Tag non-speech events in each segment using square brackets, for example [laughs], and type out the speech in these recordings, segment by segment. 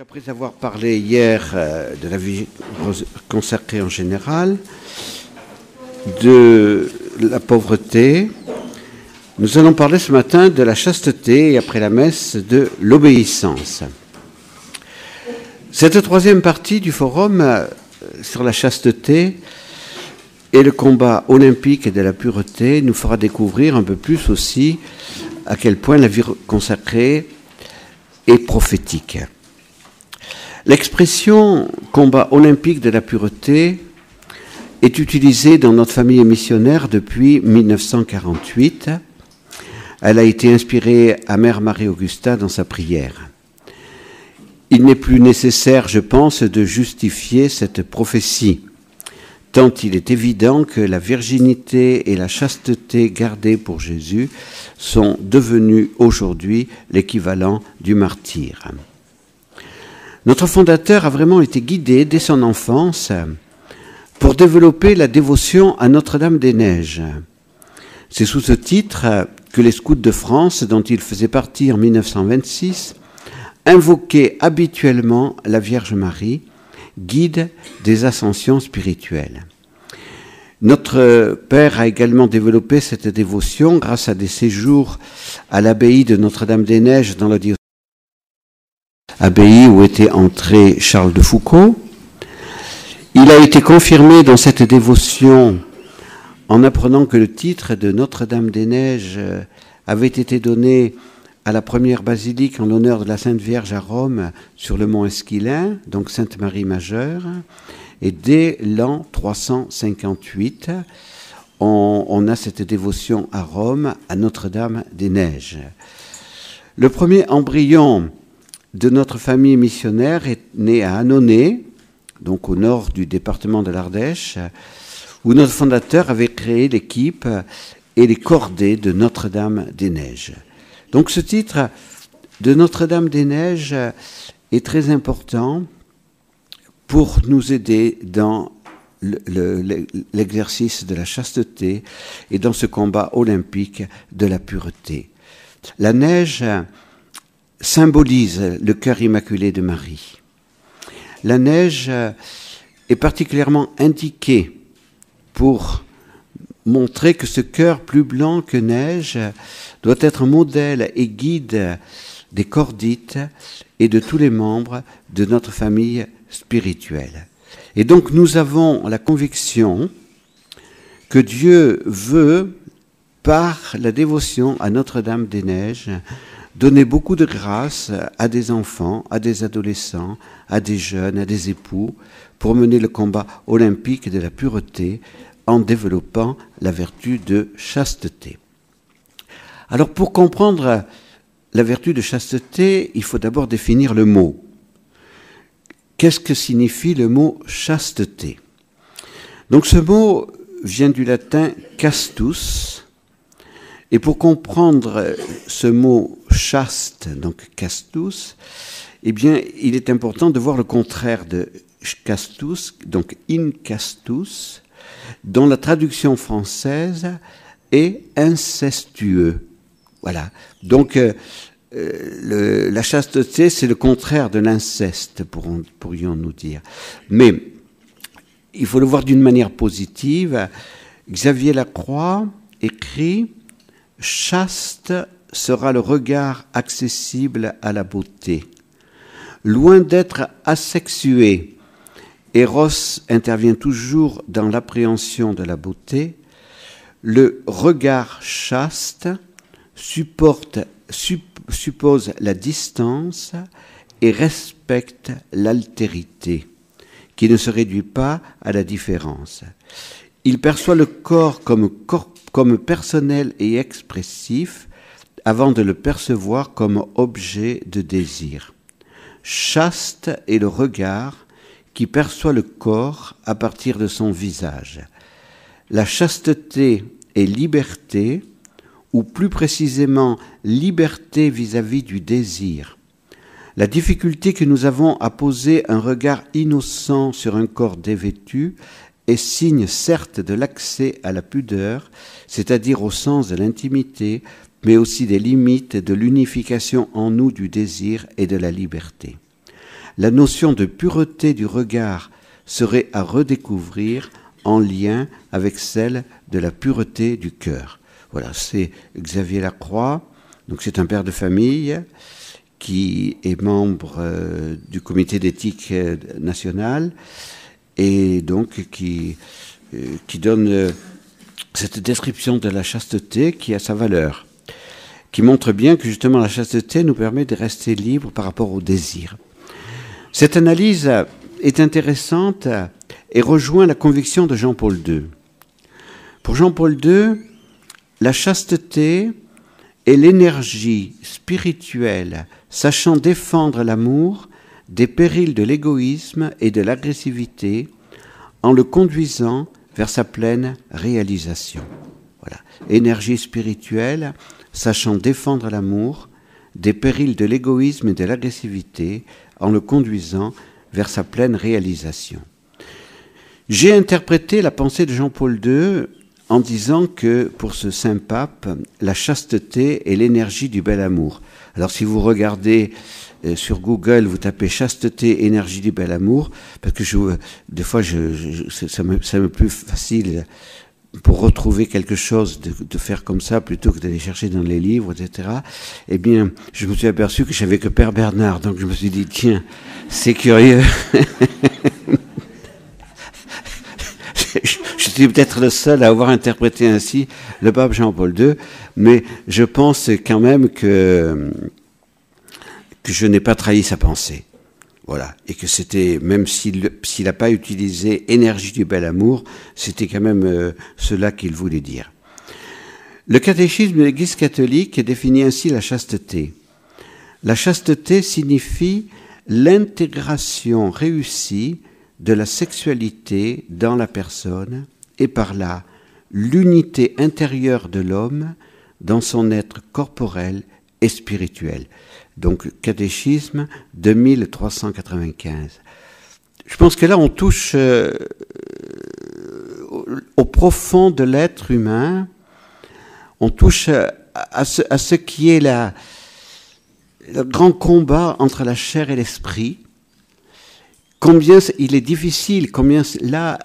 Après avoir parlé hier euh, de la vie consacrée en général, de la pauvreté, nous allons parler ce matin de la chasteté et après la messe de l'obéissance. Cette troisième partie du forum euh, sur la chasteté et le combat olympique de la pureté nous fera découvrir un peu plus aussi à quel point la vie consacrée est prophétique. L'expression combat olympique de la pureté est utilisée dans notre famille missionnaire depuis 1948. Elle a été inspirée à Mère Marie-Augusta dans sa prière. Il n'est plus nécessaire, je pense, de justifier cette prophétie, tant il est évident que la virginité et la chasteté gardées pour Jésus sont devenues aujourd'hui l'équivalent du martyr. Notre fondateur a vraiment été guidé dès son enfance pour développer la dévotion à Notre-Dame-des-Neiges. C'est sous ce titre que les scouts de France, dont il faisait partie en 1926, invoquaient habituellement la Vierge Marie, guide des ascensions spirituelles. Notre Père a également développé cette dévotion grâce à des séjours à l'abbaye de Notre-Dame-des-Neiges dans le diocèse abbaye où était entré Charles de Foucault. Il a été confirmé dans cette dévotion en apprenant que le titre de Notre-Dame-des-Neiges euh, avait été donné à la première basilique en l'honneur de la Sainte Vierge à Rome sur le mont Esquilin, donc Sainte Marie majeure. Et dès l'an 358, on, on, a cette dévotion à Rome à Notre-Dame des Neiges. Le premier embryon de notre famille missionnaire est né à Annonay, donc au nord du département de l'Ardèche, où notre fondateur avait créé l'équipe et les cordées de Notre-Dame-des-Neiges. Donc ce titre de Notre-Dame-des-Neiges est très important pour nous aider dans l'exercice de la chasteté et dans ce combat olympique de la pureté. La neige symbolise le cœur immaculé de Marie. La neige est particulièrement indiquée pour montrer que ce cœur plus blanc que neige doit être modèle et guide des cordites et de tous les membres de notre famille spirituelle. Et donc nous avons la conviction que Dieu veut, par la dévotion à Notre-Dame des Neiges, donner beaucoup de grâce à des enfants, à des adolescents, à des jeunes, à des époux, pour mener le combat olympique de la pureté en développant la vertu de chasteté. Alors pour comprendre la vertu de chasteté, il faut d'abord définir le mot. Qu'est-ce que signifie le mot chasteté? Donc ce mot vient du latin castus, et pour comprendre ce mot chaste, donc castus, eh bien, il est important de voir le contraire de castus, donc incastus, dont la traduction française est incestueux. Voilà. Donc, euh, euh, la chasteté, c'est le contraire de l'inceste, pourrions-nous dire. Mais il faut le voir d'une manière positive. Xavier Lacroix écrit Chaste sera le regard accessible à la beauté. Loin d'être asexué, Eros intervient toujours dans l'appréhension de la beauté. Le regard chaste suppose la distance et respecte l'altérité, qui ne se réduit pas à la différence. Il perçoit le corps comme personnel et expressif avant de le percevoir comme objet de désir. Chaste est le regard qui perçoit le corps à partir de son visage. La chasteté est liberté, ou plus précisément liberté vis-à-vis du désir. La difficulté que nous avons à poser un regard innocent sur un corps dévêtu est signe certes de l'accès à la pudeur, c'est-à-dire au sens de l'intimité, mais aussi des limites de l'unification en nous du désir et de la liberté. la notion de pureté du regard serait à redécouvrir en lien avec celle de la pureté du cœur. Voilà, c'est Xavier Lacroix, donc c'est un père de famille qui est membre euh, du comité d'éthique euh, national et donc qui, euh, qui donne cette description de la chasteté qui a sa valeur, qui montre bien que justement la chasteté nous permet de rester libre par rapport au désir. Cette analyse est intéressante et rejoint la conviction de Jean-Paul II. Pour Jean-Paul II, la chasteté est l'énergie spirituelle sachant défendre l'amour des périls de l'égoïsme et de l'agressivité en le conduisant vers sa pleine réalisation. Voilà. Énergie spirituelle, sachant défendre l'amour des périls de l'égoïsme et de l'agressivité en le conduisant vers sa pleine réalisation. J'ai interprété la pensée de Jean-Paul II en disant que pour ce saint pape, la chasteté est l'énergie du bel amour. Alors si vous regardez euh, sur Google, vous tapez chasteté, énergie du bel amour, parce que je, des fois, ça, me, ça me plus facile pour retrouver quelque chose de, de faire comme ça plutôt que d'aller chercher dans les livres, etc. Eh bien, je me suis aperçu que j'avais que Père Bernard, donc je me suis dit tiens, c'est curieux. [laughs] je suis peut-être le seul à avoir interprété ainsi le pape Jean-Paul II, mais je pense quand même que, que je n'ai pas trahi sa pensée. Et que c'était, même s'il n'a pas utilisé énergie du bel amour, c'était quand même euh, cela qu'il voulait dire. Le catéchisme de l'Église catholique définit ainsi la chasteté. La chasteté signifie l'intégration réussie de la sexualité dans la personne et par là l'unité intérieure de l'homme dans son être corporel et spirituel. Donc catéchisme 2395. Je pense que là on touche euh, au profond de l'être humain, on touche à ce, à ce qui est la, le grand combat entre la chair et l'esprit. Combien il est difficile, combien là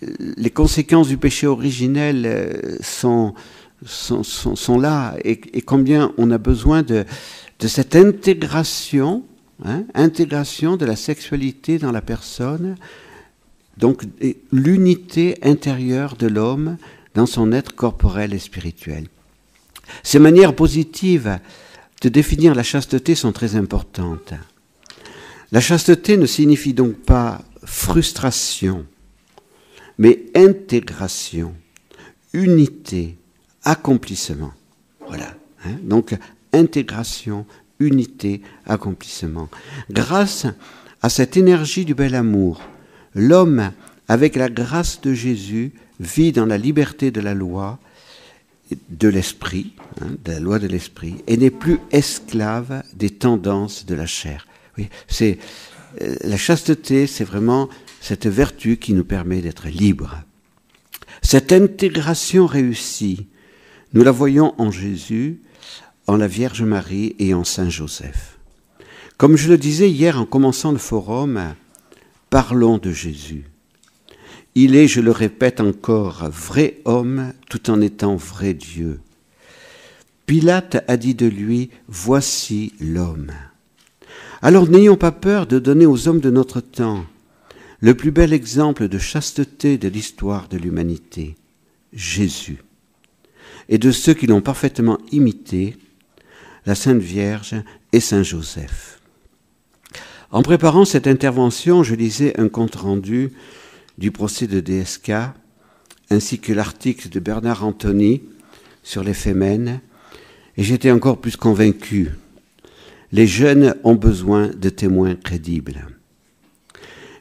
les conséquences du péché originel euh, sont, sont, sont, là et, combien on a besoin de, de cette intégration, hein, intégration de la sexualité dans la personne, donc l'unité intérieure de l'homme dans son être corporel et spirituel. Ces manières positives de définir la chasteté sont très importantes. La chasteté ne signifie donc pas frustration, mais intégration, unité, accomplissement. Voilà. Hein. Donc, intégration, unité, accomplissement. Grâce à cette énergie du bel amour, l'homme, avec la grâce de Jésus, vit dans la liberté de la loi, de l'esprit, hein, de la loi de l'esprit, et n'est plus esclave des tendances de la chair. Oui, c'est euh, la chasteté, c'est vraiment cette vertu qui nous permet d'être libres. Cette intégration réussie, nous la voyons en Jésus, en la Vierge Marie et en Saint Joseph. Comme je le disais hier en commençant le forum, parlons de Jésus. Il est, je le répète encore, vrai homme tout en étant vrai Dieu. Pilate a dit de lui, Voici l'homme. Alors n'ayons pas peur de donner aux hommes de notre temps le plus bel exemple de chasteté de l'histoire de l'humanité, Jésus, et de ceux qui l'ont parfaitement imité, la Sainte Vierge et Saint Joseph. En préparant cette intervention, je lisais un compte-rendu du procès de DSK, ainsi que l'article de Bernard Anthony sur les Fémènes, et j'étais encore plus convaincu. Les jeunes ont besoin de témoins crédibles.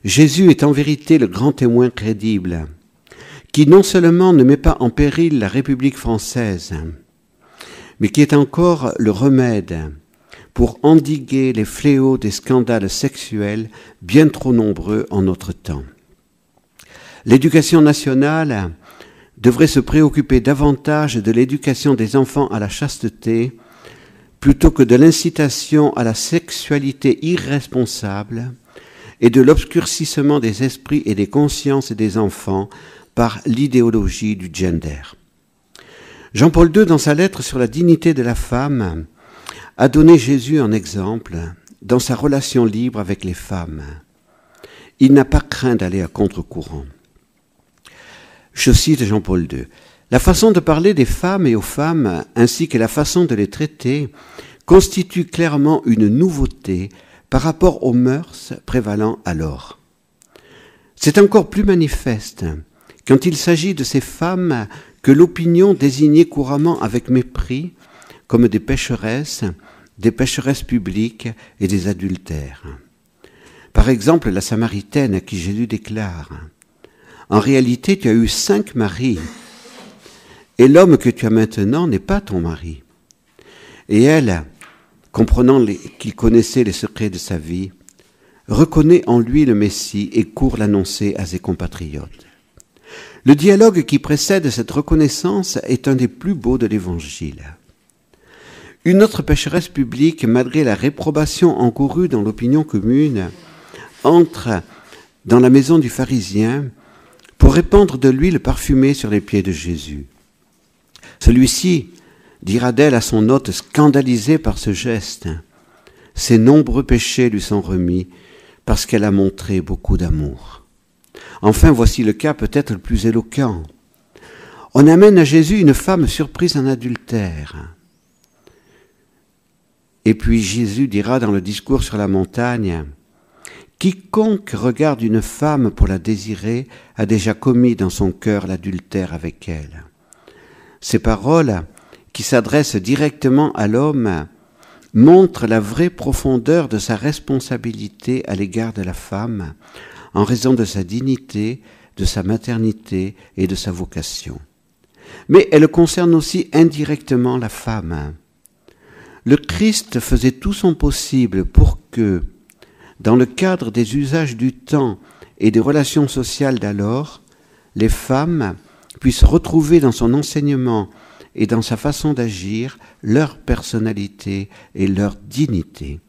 Jésus est en vérité le grand témoin crédible, qui non seulement ne met pas en péril la République française, mais qui est encore le remède pour endiguer les fléaux des scandales sexuels bien trop nombreux en notre temps. L'éducation nationale devrait se préoccuper davantage de l'éducation des enfants à la chasteté plutôt que de l'incitation à la sexualité irresponsable et de l'obscurcissement des esprits et des consciences des enfants par l'idéologie du gender. Jean-Paul II, dans sa lettre sur la dignité de la femme, a donné Jésus en exemple dans sa relation libre avec les femmes. Il n'a pas craint d'aller à contre-courant. Je cite Jean-Paul II. La façon de parler des femmes et aux femmes, ainsi que la façon de les traiter, constitue clairement une nouveauté par rapport aux mœurs prévalant alors. C'est encore plus manifeste quand il s'agit de ces femmes que l'opinion désignait couramment avec mépris comme des pécheresses, des pécheresses publiques et des adultères. Par exemple, la Samaritaine à qui Jésus déclare En réalité, tu as eu cinq maris, et l'homme que tu as maintenant n'est pas ton mari. Et elle, comprenant qu'il connaissait les secrets de sa vie, reconnaît en lui le Messie et court l'annoncer à ses compatriotes. Le dialogue qui précède cette reconnaissance est un des plus beaux de l'Évangile. Une autre pécheresse publique, malgré la réprobation encourue dans l'opinion commune, entre dans la maison du pharisien pour répandre de l'huile parfumée sur les pieds de Jésus. Celui-ci dira d'elle à son hôte scandalisé par ce geste, ses nombreux péchés lui sont remis parce qu'elle a montré beaucoup d'amour. Enfin, voici le cas peut-être le plus éloquent. On amène à Jésus une femme surprise en adultère. Et puis Jésus dira dans le discours sur la montagne, Quiconque regarde une femme pour la désirer a déjà commis dans son cœur l'adultère avec elle. Ces paroles, qui s'adressent directement à l'homme, montrent la vraie profondeur de sa responsabilité à l'égard de la femme, en raison de sa dignité, de sa maternité et de sa vocation. Mais elles concernent aussi indirectement la femme le Christ faisait tout son possible pour que, dans le cadre des usages du temps et des relations sociales d'alors, les femmes puissent retrouver dans son enseignement et dans sa façon d'agir leur personnalité et leur dignité.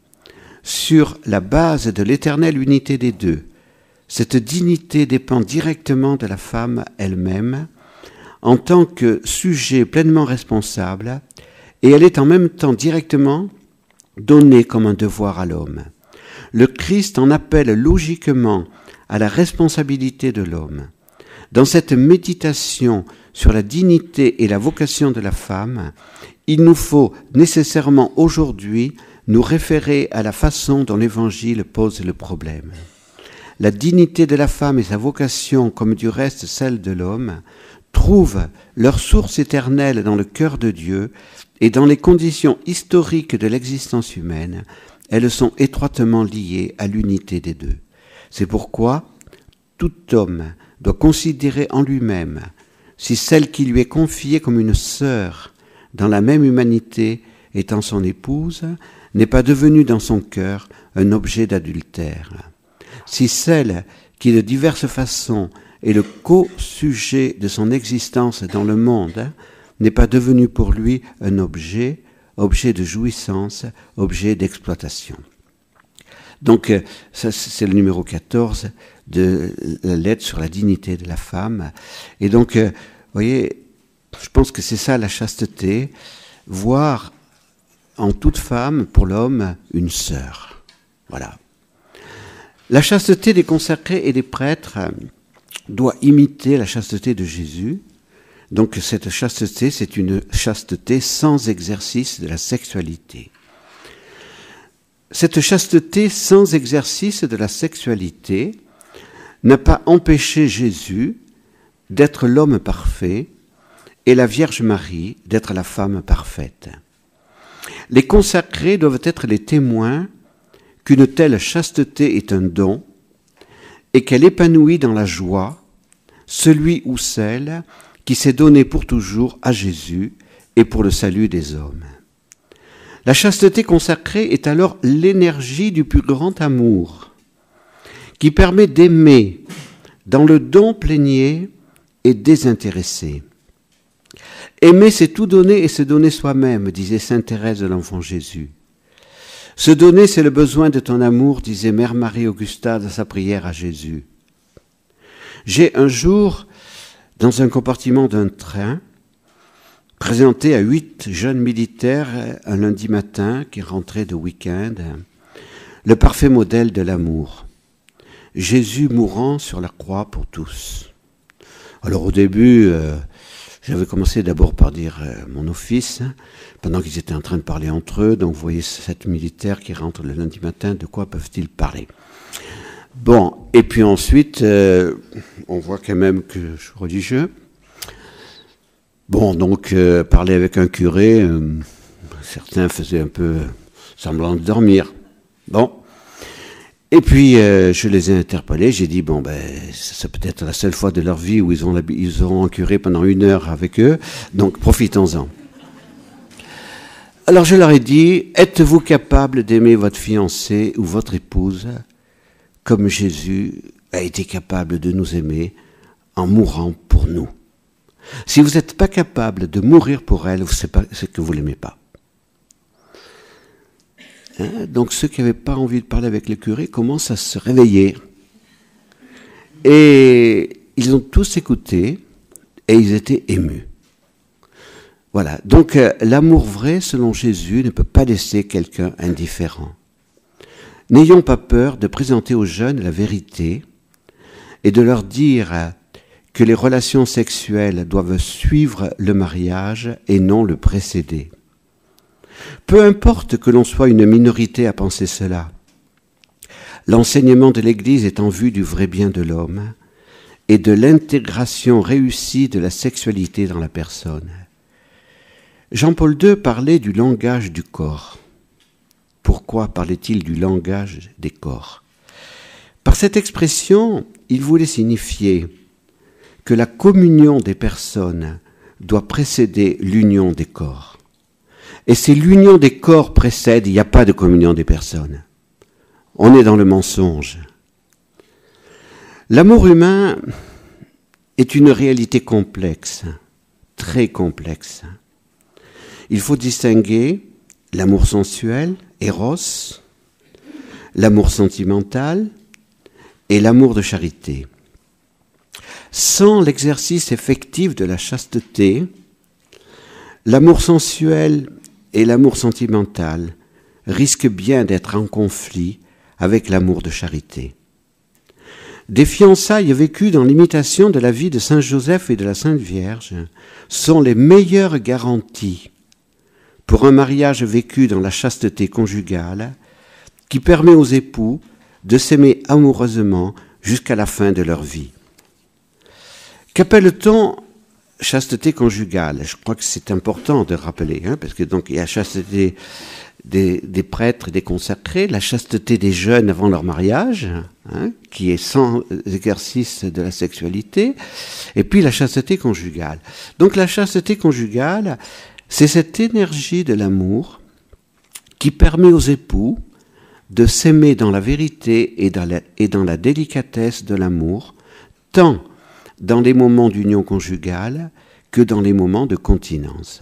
Sur la base de l'éternelle unité des deux, cette dignité dépend directement de la femme elle-même, en tant que sujet pleinement responsable et elle est en même temps directement donnée comme un devoir à l'homme. Le Christ en appelle logiquement à la responsabilité de l'homme. Dans cette méditation sur la dignité et la vocation de la femme, il nous faut nécessairement aujourd'hui nous référer à la façon dont l'Évangile pose le problème. La dignité de la femme et sa vocation, comme du reste celle de l'homme, trouvent leur source éternelle dans le cœur de Dieu et dans les conditions historiques de l'existence humaine, elles sont étroitement liées à l'unité des deux. C'est pourquoi tout homme doit considérer en lui-même si celle qui lui est confiée comme une sœur dans la même humanité étant son épouse n'est pas devenue dans son cœur un objet d'adultère. Si celle qui de diverses façons est le co-sujet de son existence dans le monde n'est pas devenu pour lui un objet, objet de jouissance, objet d'exploitation. Donc, euh, ça, c'est le numéro 14 de la lettre sur la dignité de la femme. Et donc, euh, vous voyez, je pense que c'est ça la chasteté, voir en toute femme, pour l'homme, une sœur. Voilà. La chasteté des consacrés et des prêtres doit imiter la chasteté de Jésus, donc cette chasteté, c'est une chasteté sans exercice de la sexualité. Cette chasteté sans exercice de la sexualité n'a pas empêché Jésus d'être l'homme parfait et la Vierge Marie d'être la femme parfaite. Les consacrés doivent être les témoins qu'une telle chasteté est un don et qu'elle épanouit dans la joie celui ou celle qui s'est donné pour toujours à Jésus et pour le salut des hommes. La chasteté consacrée est alors l'énergie du plus grand amour, qui permet d'aimer dans le don plénier et désintéressé. Aimer, c'est tout donner et se donner soi-même, disait Sainte Thérèse de l'Enfant Jésus. Se donner, c'est le besoin de ton amour, disait Mère Marie-Augusta dans sa prière à Jésus. J'ai un jour, dans un compartiment d'un train, présenté à huit jeunes militaires un lundi matin qui rentraient de week-end, le parfait modèle de l'amour. Jésus mourant sur la croix pour tous. Alors au début, euh, j'avais commencé d'abord par dire euh, mon office, hein, pendant qu'ils étaient en train de parler entre eux. Donc vous voyez sept militaires qui rentrent le lundi matin, de quoi peuvent-ils parler? Bon, et puis ensuite, euh, on voit quand même que je suis religieux. Bon, donc euh, parler avec un curé, certains faisaient un peu semblant de dormir. Bon, et puis, euh, je les ai interpellés. J'ai dit, bon, ben, c'est peut-être la seule fois de leur vie où ils, ont, ils auront pendant une heure avec eux. Donc, profitons-en. Alors, je leur ai dit, êtes-vous capable d'aimer votre fiancé ou votre épouse comme Jésus a été capable de nous aimer en mourant pour nous? Si vous n'êtes pas capable de mourir pour elle, c'est que vous l'aimez pas. Hein, donc ceux qui n'avaient pas envie de parler avec le curé commencent à se réveiller. Et ils ont tous écouté et ils étaient émus. Voilà. Donc euh, l'amour vrai, selon Jésus, ne peut pas laisser quelqu'un indifférent. N'ayons pas peur de présenter aux jeunes la vérité et de leur dire que les relations sexuelles doivent suivre le mariage et non le précéder. Peu importe que l'on soit une minorité à penser cela. L'enseignement de l'Église est en vue du vrai bien de l'homme et de l'intégration réussie de la sexualité dans la personne. Jean-Paul II parlait du langage du corps. Pourquoi parlait-il du langage des corps? Par cette expression, il voulait signifier que la communion des personnes doit précéder l'union des corps. Et si l'union des corps précède, il n'y a pas de communion des personnes. On est dans le mensonge. L'amour humain est une réalité complexe, très complexe. Il faut distinguer l'amour sensuel, éros, l'amour sentimental et l'amour de charité. Sans l'exercice effectif de la chasteté, l'amour sensuel et l'amour sentimental risquent bien d'être en conflit avec l'amour de charité. Des fiançailles vécues dans l'imitation de la vie de Saint Joseph et de la Sainte Vierge sont les meilleures garanties pour un mariage vécu dans la chasteté conjugale qui permet aux époux de s'aimer amoureusement jusqu'à la fin de leur vie. Qu'appelle-t-on chasteté conjugale, je crois que c'est important de rappeler, hein, parce que donc il y a chasteté des, prêtres et des consacrés, la chasteté des jeunes avant leur mariage, hein, qui est sans exercice de la sexualité, et puis la chasteté conjugale. Donc la chasteté conjugale, c'est cette énergie de l'amour qui permet aux époux de s'aimer dans la vérité et dans la délicatesse de l'amour, tant dans les moments d'union conjugale que dans les moments de continence.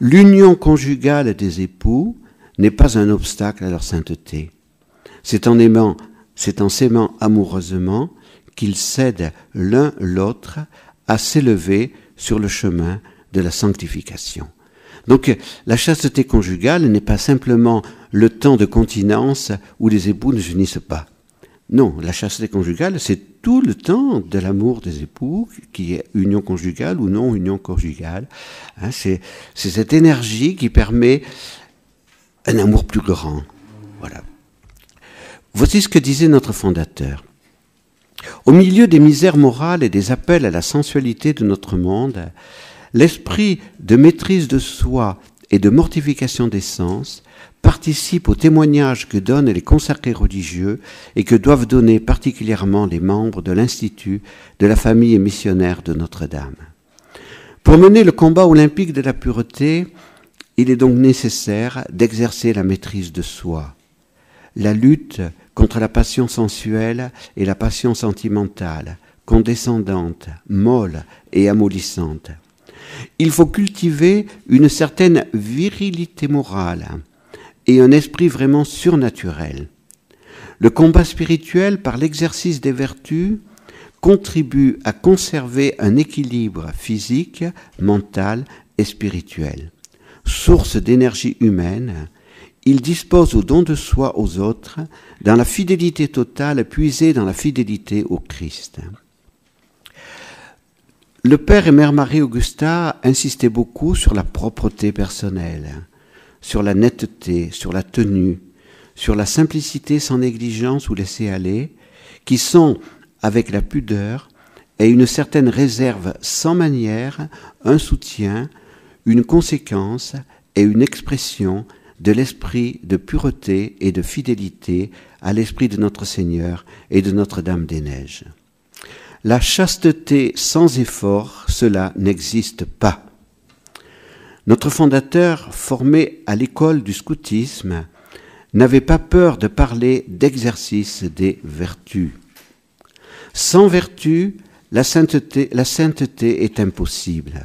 L'union conjugale des époux n'est pas un obstacle à leur sainteté. C'est en aimant, c'est en s'aimant amoureusement qu'ils cèdent l'un l'autre à s'élever sur le chemin de la sanctification. Donc la chasteté conjugale n'est pas simplement le temps de continence où les époux ne s'unissent pas. Non, la chasteté conjugale, c'est tout le temps de l'amour des époux, qui est union conjugale ou non union conjugale. Hein, c'est cette énergie qui permet un amour plus grand. Voilà. Voici ce que disait notre fondateur. Au milieu des misères morales et des appels à la sensualité de notre monde, l'esprit de maîtrise de soi et de mortification des sens participe au témoignage que donnent les consacrés religieux et que doivent donner particulièrement les membres de l'Institut de la famille missionnaire de Notre-Dame. Pour mener le combat olympique de la pureté, il est donc nécessaire d'exercer la maîtrise de soi. La lutte contre la passion sensuelle et la passion sentimentale, condescendante, molle et amollissante. Il faut cultiver une certaine virilité morale et un esprit vraiment surnaturel. Le combat spirituel, par l'exercice des vertus, contribue à conserver un équilibre physique, mental et spirituel. Source d'énergie humaine, il dispose au don de soi aux autres, dans la fidélité totale puisée dans la fidélité au Christ. Le père et mère Marie-Augusta insistaient beaucoup sur la propreté personnelle, sur la netteté, sur la tenue, sur la simplicité sans négligence ou laisser aller, qui sont, avec la pudeur et une certaine réserve sans manière, un soutien, une conséquence et une expression de l'esprit de pureté et de fidélité à l'esprit de notre Seigneur et de Notre-Dame des Neiges. La chasteté sans effort, cela n'existe pas. Notre fondateur, formé à l'école du scoutisme, n'avait pas peur de parler d'exercice des vertus. Sans vertu, la sainteté, la sainteté est impossible.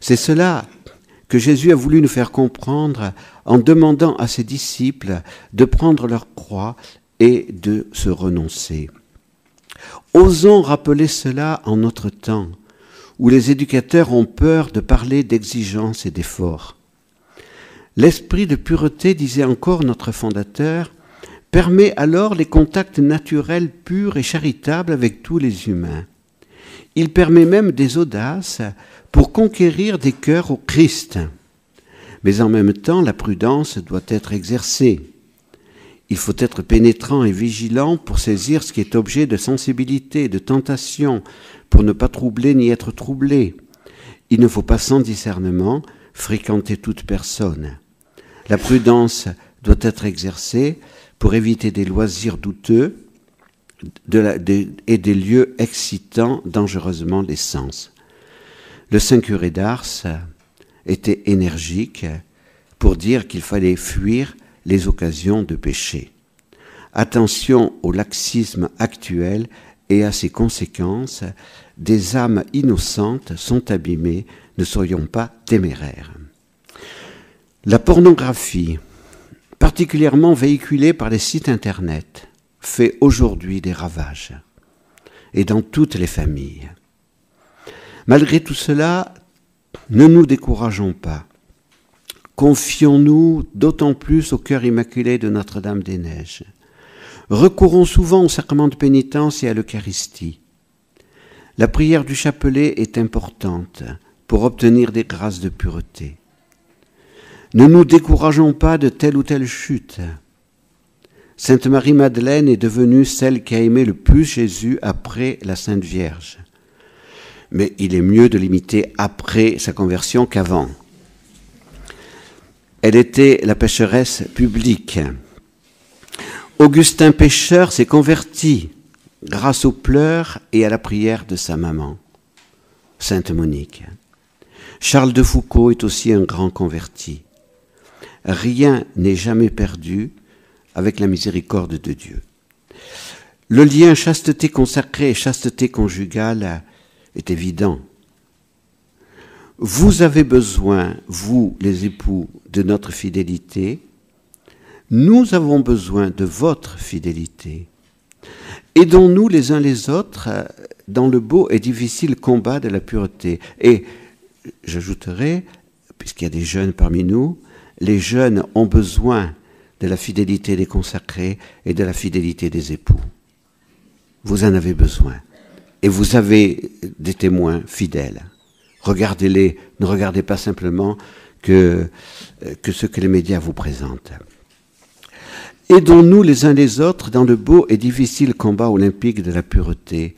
C'est cela que Jésus a voulu nous faire comprendre en demandant à ses disciples de prendre leur croix et de se renoncer. Osons rappeler cela en notre temps, où les éducateurs ont peur de parler d'exigence et d'effort. L'esprit de pureté, disait encore notre fondateur, permet alors les contacts naturels purs et charitables avec tous les humains. Il permet même des audaces pour conquérir des cœurs au Christ. Mais en même temps, la prudence doit être exercée. Il faut être pénétrant et vigilant pour saisir ce qui est objet de sensibilité, de tentation, pour ne pas troubler ni être troublé. Il ne faut pas sans discernement fréquenter toute personne. La prudence doit être exercée pour éviter des loisirs douteux et des lieux excitant dangereusement les sens. Le saint curé d'Ars était énergique pour dire qu'il fallait fuir les occasions de péché. Attention au laxisme actuel et à ses conséquences. Des âmes innocentes sont abîmées, ne soyons pas téméraires. La pornographie, particulièrement véhiculée par les sites Internet, fait aujourd'hui des ravages, et dans toutes les familles. Malgré tout cela, ne nous décourageons pas. Confions-nous d'autant plus au cœur immaculé de Notre-Dame des Neiges. Recourons souvent au sacrement de pénitence et à l'Eucharistie. La prière du chapelet est importante pour obtenir des grâces de pureté. Ne nous décourageons pas de telle ou telle chute. Sainte Marie-Madeleine est devenue celle qui a aimé le plus Jésus après la Sainte Vierge. Mais il est mieux de l'imiter après sa conversion qu'avant. Elle était la pécheresse publique. Augustin pécheur s'est converti grâce aux pleurs et à la prière de sa maman, Sainte Monique. Charles de Foucault est aussi un grand converti. Rien n'est jamais perdu avec la miséricorde de Dieu. Le lien chasteté consacrée et chasteté conjugale est évident. Vous avez besoin, vous les époux, de notre fidélité. Nous avons besoin de votre fidélité. Aidons-nous les uns les autres dans le beau et difficile combat de la pureté. Et j'ajouterai, puisqu'il y a des jeunes parmi nous, les jeunes ont besoin de la fidélité des consacrés et de la fidélité des époux. Vous en avez besoin. Et vous avez des témoins fidèles. Regardez-les, ne regardez pas simplement que, euh, que ce que les médias vous présentent. Aidons-nous les uns les autres dans le beau et difficile combat olympique de la pureté.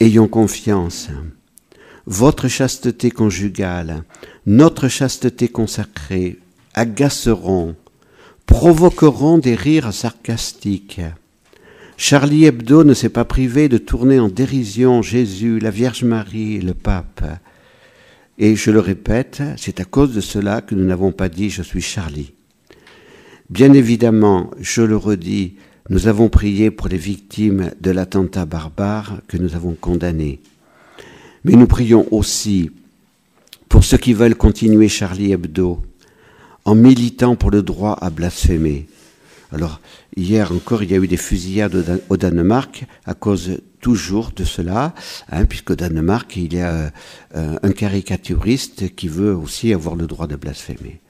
Ayons confiance. Votre chasteté conjugale, notre chasteté consacrée agaceront, provoqueront des rires sarcastiques. Charlie Hebdo ne s'est pas privé de tourner en dérision Jésus, la Vierge Marie le Pape. Et je le répète, c'est à cause de cela que nous n'avons pas dit je suis Charlie. Bien évidemment, je le redis, nous avons prié pour les victimes de l'attentat barbare que nous avons condamné. Mais nous prions aussi pour ceux qui veulent continuer Charlie Hebdo, en militant pour le droit à blasphémer. Alors, hier encore, il y a eu des fusillades au Danemark à cause toujours de cela, hein, puisque au Danemark, il y a euh, un caricaturiste qui veut aussi avoir le droit de blasphémer.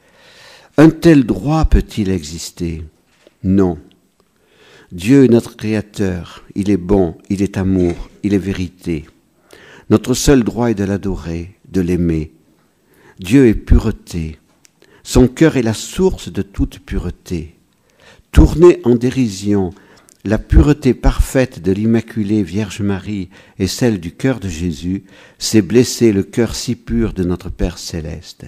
Un tel droit peut-il exister? Non. Dieu est notre Créateur, il est bon, il est amour, il est vérité. Notre seul droit est de l'adorer, de l'aimer. Dieu est pureté. Son cœur est la source de toute pureté. Tourner en dérision la pureté parfaite de l'Immaculée Vierge Marie et celle du cœur de Jésus, c'est blesser le cœur si pur de notre Père céleste.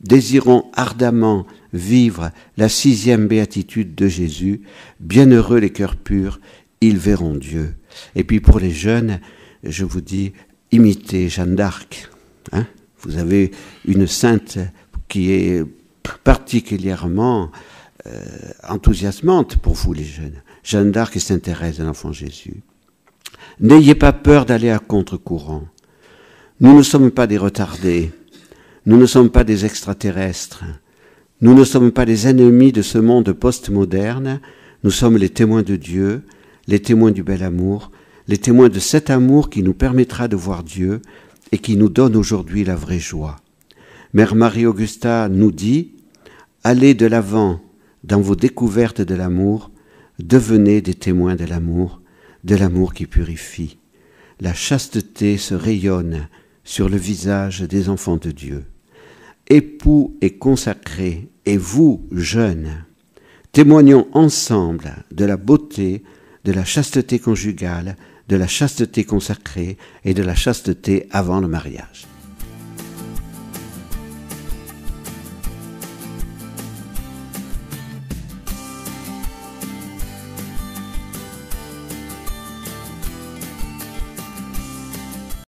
Désirons ardemment vivre la sixième béatitude de Jésus. Bienheureux les cœurs purs, ils verront Dieu. Et puis pour les jeunes, je vous dis, imitez Jeanne d'Arc. Hein vous avez une sainte qui est particulièrement euh, enthousiasmante pour vous les jeunes. Jeanne d'Arc et Thérèse de l'Enfant Jésus. N'ayez pas peur d'aller à contre-courant. Nous ne sommes pas des retardés. Nous ne sommes pas des extraterrestres. Nous ne sommes pas les ennemis de ce monde postmoderne. Nous sommes les témoins de Dieu, les témoins du bel amour, les témoins de cet amour qui nous permettra de voir Dieu et qui nous donne aujourd'hui la vraie joie. Mère Marie-Augusta nous dit, allez de l'avant dans vos découvertes de l'amour, devenez des témoins de l'amour, de l'amour qui purifie. La chasteté se rayonne sur le visage des enfants de Dieu. Époux et consacrés, et vous, jeunes, témoignons ensemble de la beauté, de la chasteté conjugale, de la chasteté consacrée et de la chasteté avant le mariage.